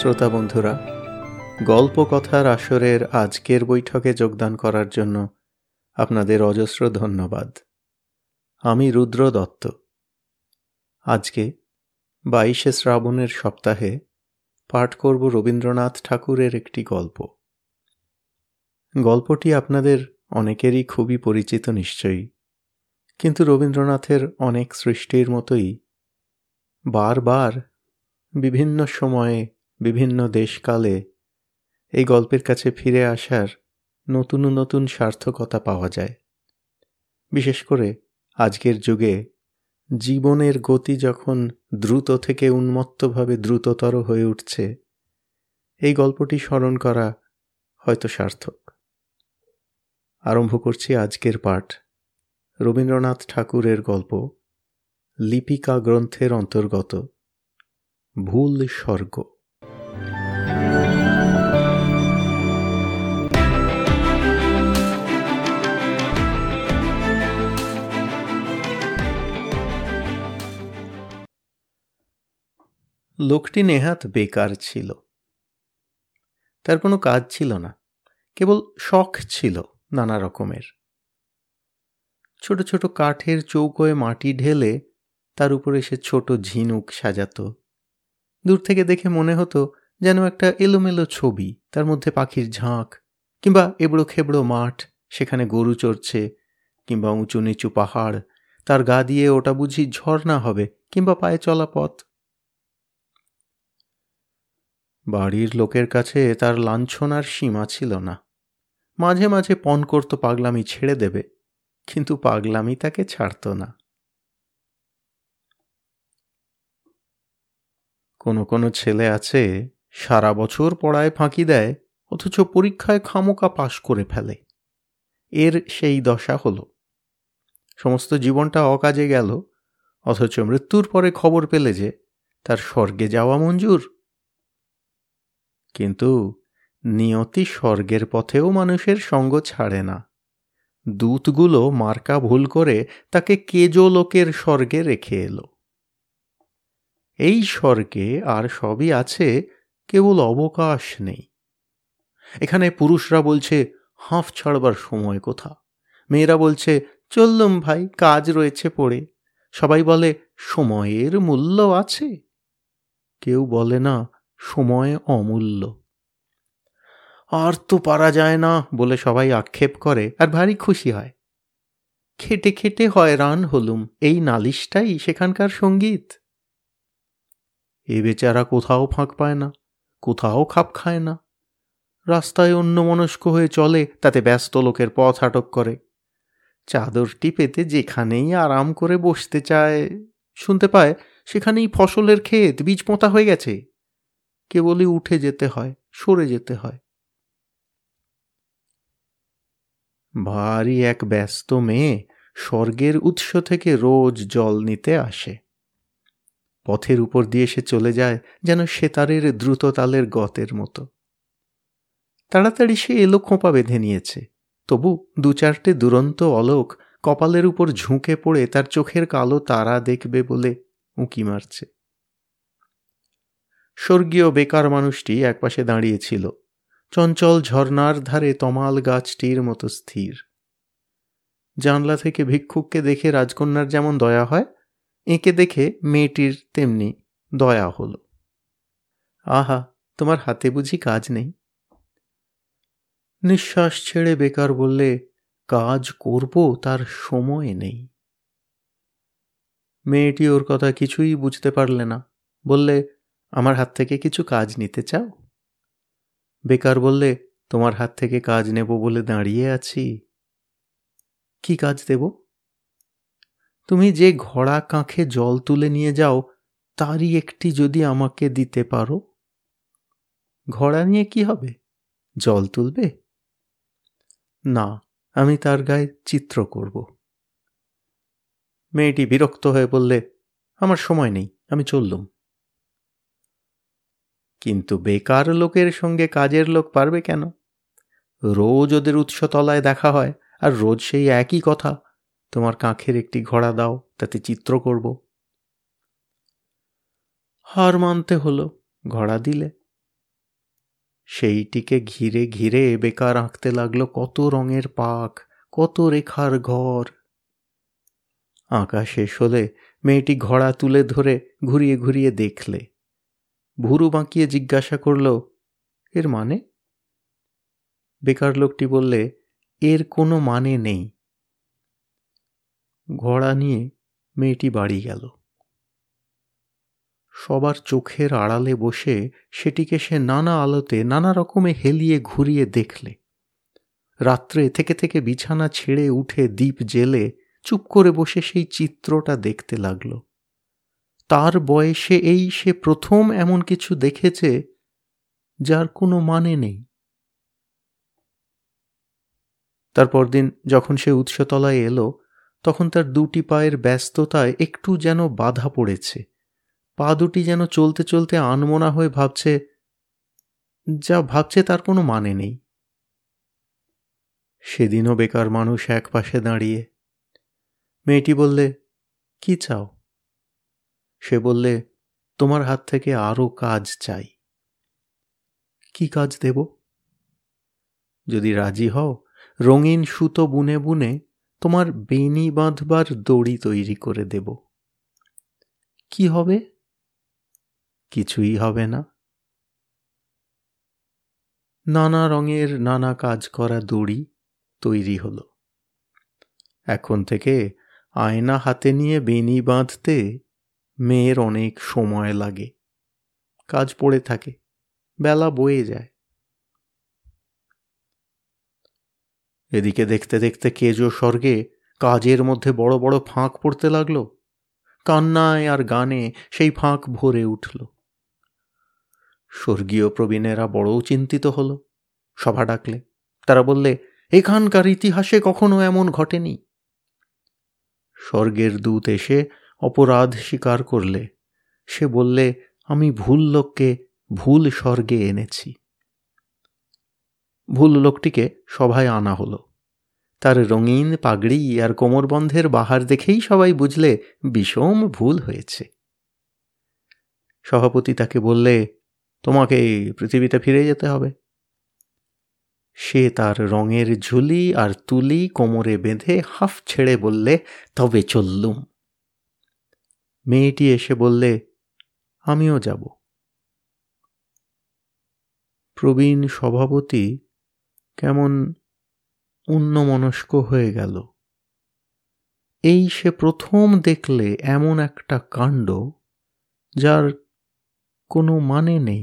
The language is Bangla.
শ্রোতা বন্ধুরা, গল্প কথার আসরের আজকের বৈঠকে যোগদান করার জন্য আপনাদের অজস্র ধন্যবাদ। আমি রুদ্র দত্ত। আজকে বাইশে শ্রাবণের সপ্তাহে পাঠ করব রবীন্দ্রনাথ ঠাকুরের একটি গল্প। গল্পটি আপনাদের অনেকেরই খুবই পরিচিত নিশ্চয়ই, কিন্তু রবীন্দ্রনাথের অনেক সৃষ্টির মতোই বারবার বিভিন্ন সময়ে বিভিন্ন দেশকালে এই গল্পের কাছে ফিরে আসার নতুন নতুন সার্থকতা পাওয়া যায়। বিশেষ করে আজকের যুগে জীবনের গতি যখন দ্রুত থেকে উন্মত্তভাবে দ্রুততর হয়ে উঠছে, এই গল্পটি স্মরণ করা হয়তো সার্থক। আরম্ভ করছি আজকের পাঠ। রবীন্দ্রনাথ ঠাকুরের গল্প লিপিকা গ্রন্থের অন্তর্গত ভুল স্বর্গ। লোকটি নেহাত বেকার ছিল। তার কোনো কাজ ছিল না, কেবল শখ ছিল নানা রকমের। ছোট ছোট কাঠের চৌকোয় মাটি ঢেলে তার উপরে সে ছোট ঝিনুক সাজাত। দূর থেকে দেখে মনে হতো যেন একটা এলোমেলো ছবি, তার মধ্যে পাখির ঝাঁক কিংবা এবড়ো খেবড়ো মাঠ সেখানে গরু চড়ছে কিংবা উঁচু নিচু পাহাড়, তার গা দিয়ে ওটা বুঝি ঝর্ণা হবে কিংবা পায়ে চলা পথ। বাড়ির লোকের কাছে তার লাঞ্ছনার সীমা ছিল না। মাঝে মাঝে পণ করতো পাগলামি ছেড়ে দেবে, কিন্তু পাগলামি তাকে ছাড়ত না। কোনো কোনো ছেলে আছে, সারা বছর পড়ায় ফাঁকি দেয়, অথচ পরীক্ষায় খামোকা পাশ করে ফেলে। এর সেই দশা হলো। সমস্ত জীবনটা অকাজে গেল, অথচ মৃত্যুর পরে খবর পেলে যে, তার স্বর্গে যাওয়া মঞ্জুর। কিন্তু নিয়তি স্বর্গের পথেও মানুষের সঙ্গ ছাড়ে না। দূতগুলো মার্কা ভুল করে তাকে কেজো লোকের স্বর্গে রেখে এলো। এই স্বর্গে আর সবই আছে, কেবল অবকাশ নেই। এখানে পুরুষরা বলছে, হাঁফ ছাড়বার সময় কোথা? মেয়েরা বলছে, চললুম ভাই, কাজ রয়েছে পড়ে। সবাই বলে, সময়ের মূল্য আছে? কেউ বলে না সময় অমূল্য। আর তো পারা যায় না বলে সবাই আক্ষেপ করে আর ভারী খুশি হয়। খেটে খেটে হয়রান হলুম, এই নালিশটাই সেখানকার সংগীত। এ বেচারা কোথাও ফাঁক পায় না, কোথাও খাপ খায় না। রাস্তায় অন্য মনস্ক হয়ে চলে, তাতে ব্যস্ত লোকের পথ আটক করে। চাদরটি পেতে যেখানেই আরাম করে বসতে চায়, শুনতে পায় সেখানেই ফসলের ক্ষেত বীজ পোঁতা হয়ে গেছে। কেবলই উঠে যেতে হয়, সরে যেতে হয়। ভারী এক ব্যস্ত মেয়ে স্বর্গের উৎস থেকে রোজ জল নিতে আসে। পথের উপর দিয়ে সে চলে যায় যেন সেতারের দ্রুততালের গতের মতো। তাড়াতাড়ি সে এলো খোঁপা বেঁধে নিয়েছে। তবু দু চারটে দুরন্ত অলোক কপালের উপর ঝুঁকে পড়ে তার চোখের কালো তারা দেখবে বলে উঁকি মারছে। স্বর্গীয় বেকার মানুষটি একপাশে দাঁড়িয়েছিল। চঞ্চল ঝর্নার ধারে তমাল গাছটির মতো স্থির। জানলা থেকে ভিক্ষুককে দেখে রাজকন্যার যেমন দয়া হয়, এঁকে দেখে মেয়েটির তেমনি দয়া হল। আহা, তোমার হাতে বুঝি কাজ নেই। নিঃশ্বাস ছেড়ে বেকার বললে, কাজ করব, তার সময় নেই। মেয়েটি ওর কথা কিছুই বুঝতে পারলে না। বললে আমার হাত থেকে কিছু কাজ নিতে চাও? বেকার বললে, তোমার হাত থেকে কাজ নেব বলে দাঁড়িয়ে আছি। কি কাজ দেব? তুমি যে ঘোড়া কাঁখে জল তুলে নিয়ে যাও, তারই একটি যদি আমাকে দিতে পারো। ঘোড়া নিয়ে কি হবে? জল তুলবে? না, আমি তার গায়ে চিত্র করব। মেয়েটি বিরক্ত হয়ে বললে, আমার সময় নেই, আমি চললুম। কিন্তু বেকার লোকের সঙ্গে কাজের লোক পারবে কেন? রোজ ওদের উৎসতলায় দেখা হয়, আর রোজ সেই একই কথা, তোমার কাঁখের একটি ঘোড়া দাও, তাতে চিত্র করব। হার মানতে হলো, ঘোড়া দিলে। সেইটিকে ঘিরে ঘিরে বেকার আঁকতে লাগল কত রঙের পাক, কত রেখার ঘর। আঁকা শেষ হলে মেয়েটি ঘোড়া তুলে ধরে ঘুরিয়ে ঘুরিয়ে দেখলে। ভুরু বাঁকিয়ে জিজ্ঞাসা করল, এর মানে? বেকার লোকটি বললে, এর কোনো মানে নেই। ঘোড়া নিয়ে মেয়েটি বাড়ি গেল। সবার চোখের আড়ালে বসে সেটিকে সে নানা আলোতে নানা রকমে হেলিয়ে ঘুরিয়ে দেখলে। রাত্রে থেকে থেকে বিছানা ছেড়ে উঠে দ্বীপ জেলে চুপ করে বসে সেই চিত্রটা দেখতে লাগল। তার বয়সে এই সে প্রথম এমন কিছু দেখেছে যার কোনো মানে নেই। তারপর দিন যখন সে উৎসতলায় এলো, তখন তার দুটি পায়ের ব্যস্ততায় একটু যেন বাধা পড়েছে। পা দুটি যেন চলতে চলতে আনমনা হয়ে ভাবছে, যা ভাবছে তার কোনো মানে নেই। সেদিনও বেকার মানুষ এক পাশে দাঁড়িয়ে। মেয়েটি বললে, কি চাও? সে বললে, তোমার হাত থেকে আরও কাজ চাই। কি কাজ দেব? যদি রাজি হও, রঙিন সুতো বুনে বুনে তোমার বেনি বাঁধবার দড়ি তৈরি করে দেব। কি হবে? কিছুই হবে না। নানা রঙের নানা কাজ করা দড়ি তৈরি হলো। এখন থেকে আয়না হাতে নিয়ে বেনি বাঁধতে মেয়ের অনেক সময় লাগে। কাজ পড়ে থাকে, বেলা বয়ে যায়। এদিকে দেখতে দেখতে কেজো স্বর্গে কাজের মধ্যে বড় বড় ফাঁক পড়তে লাগল। কান্নায় আর গানে সেই ফাঁক ভরে উঠল। স্বর্গীয় প্রবীণেরা বড়ও চিন্তিত হল। সভা ডাকলে, তারা বললে, এখানকার ইতিহাসে কখনো এমন ঘটেনি? স্বর্গের দূত এসে অপরাধ স্বীকার করলে। সে বললে, আমি ভুল লোককে ভুল স্বর্গে এনেছি। ভুল লোকটিকে সভায় আনা হলো। তার রঙিন, পাগড়ি আর কোমরবন্ধের বাহার দেখেই সবাই বুঝলে বিষম ভুল হয়েছে। সভাপতি তাকে বললে, তোমাকে পৃথিবীতে ফিরে যেতে হবে। সে তার রঙের ঝুলি আর তুলি কোমরে বেঁধে হাফ ছেড়ে বললে, তবে চললুম। মেয়েটি এসে বললে, আমিও যাব। প্রবীণ সভাপতি কেমন অন্যমনস্ক হয়ে গেল। এই সে প্রথম দেখলে এমন একটা কাণ্ড যার কোনো মানে নেই।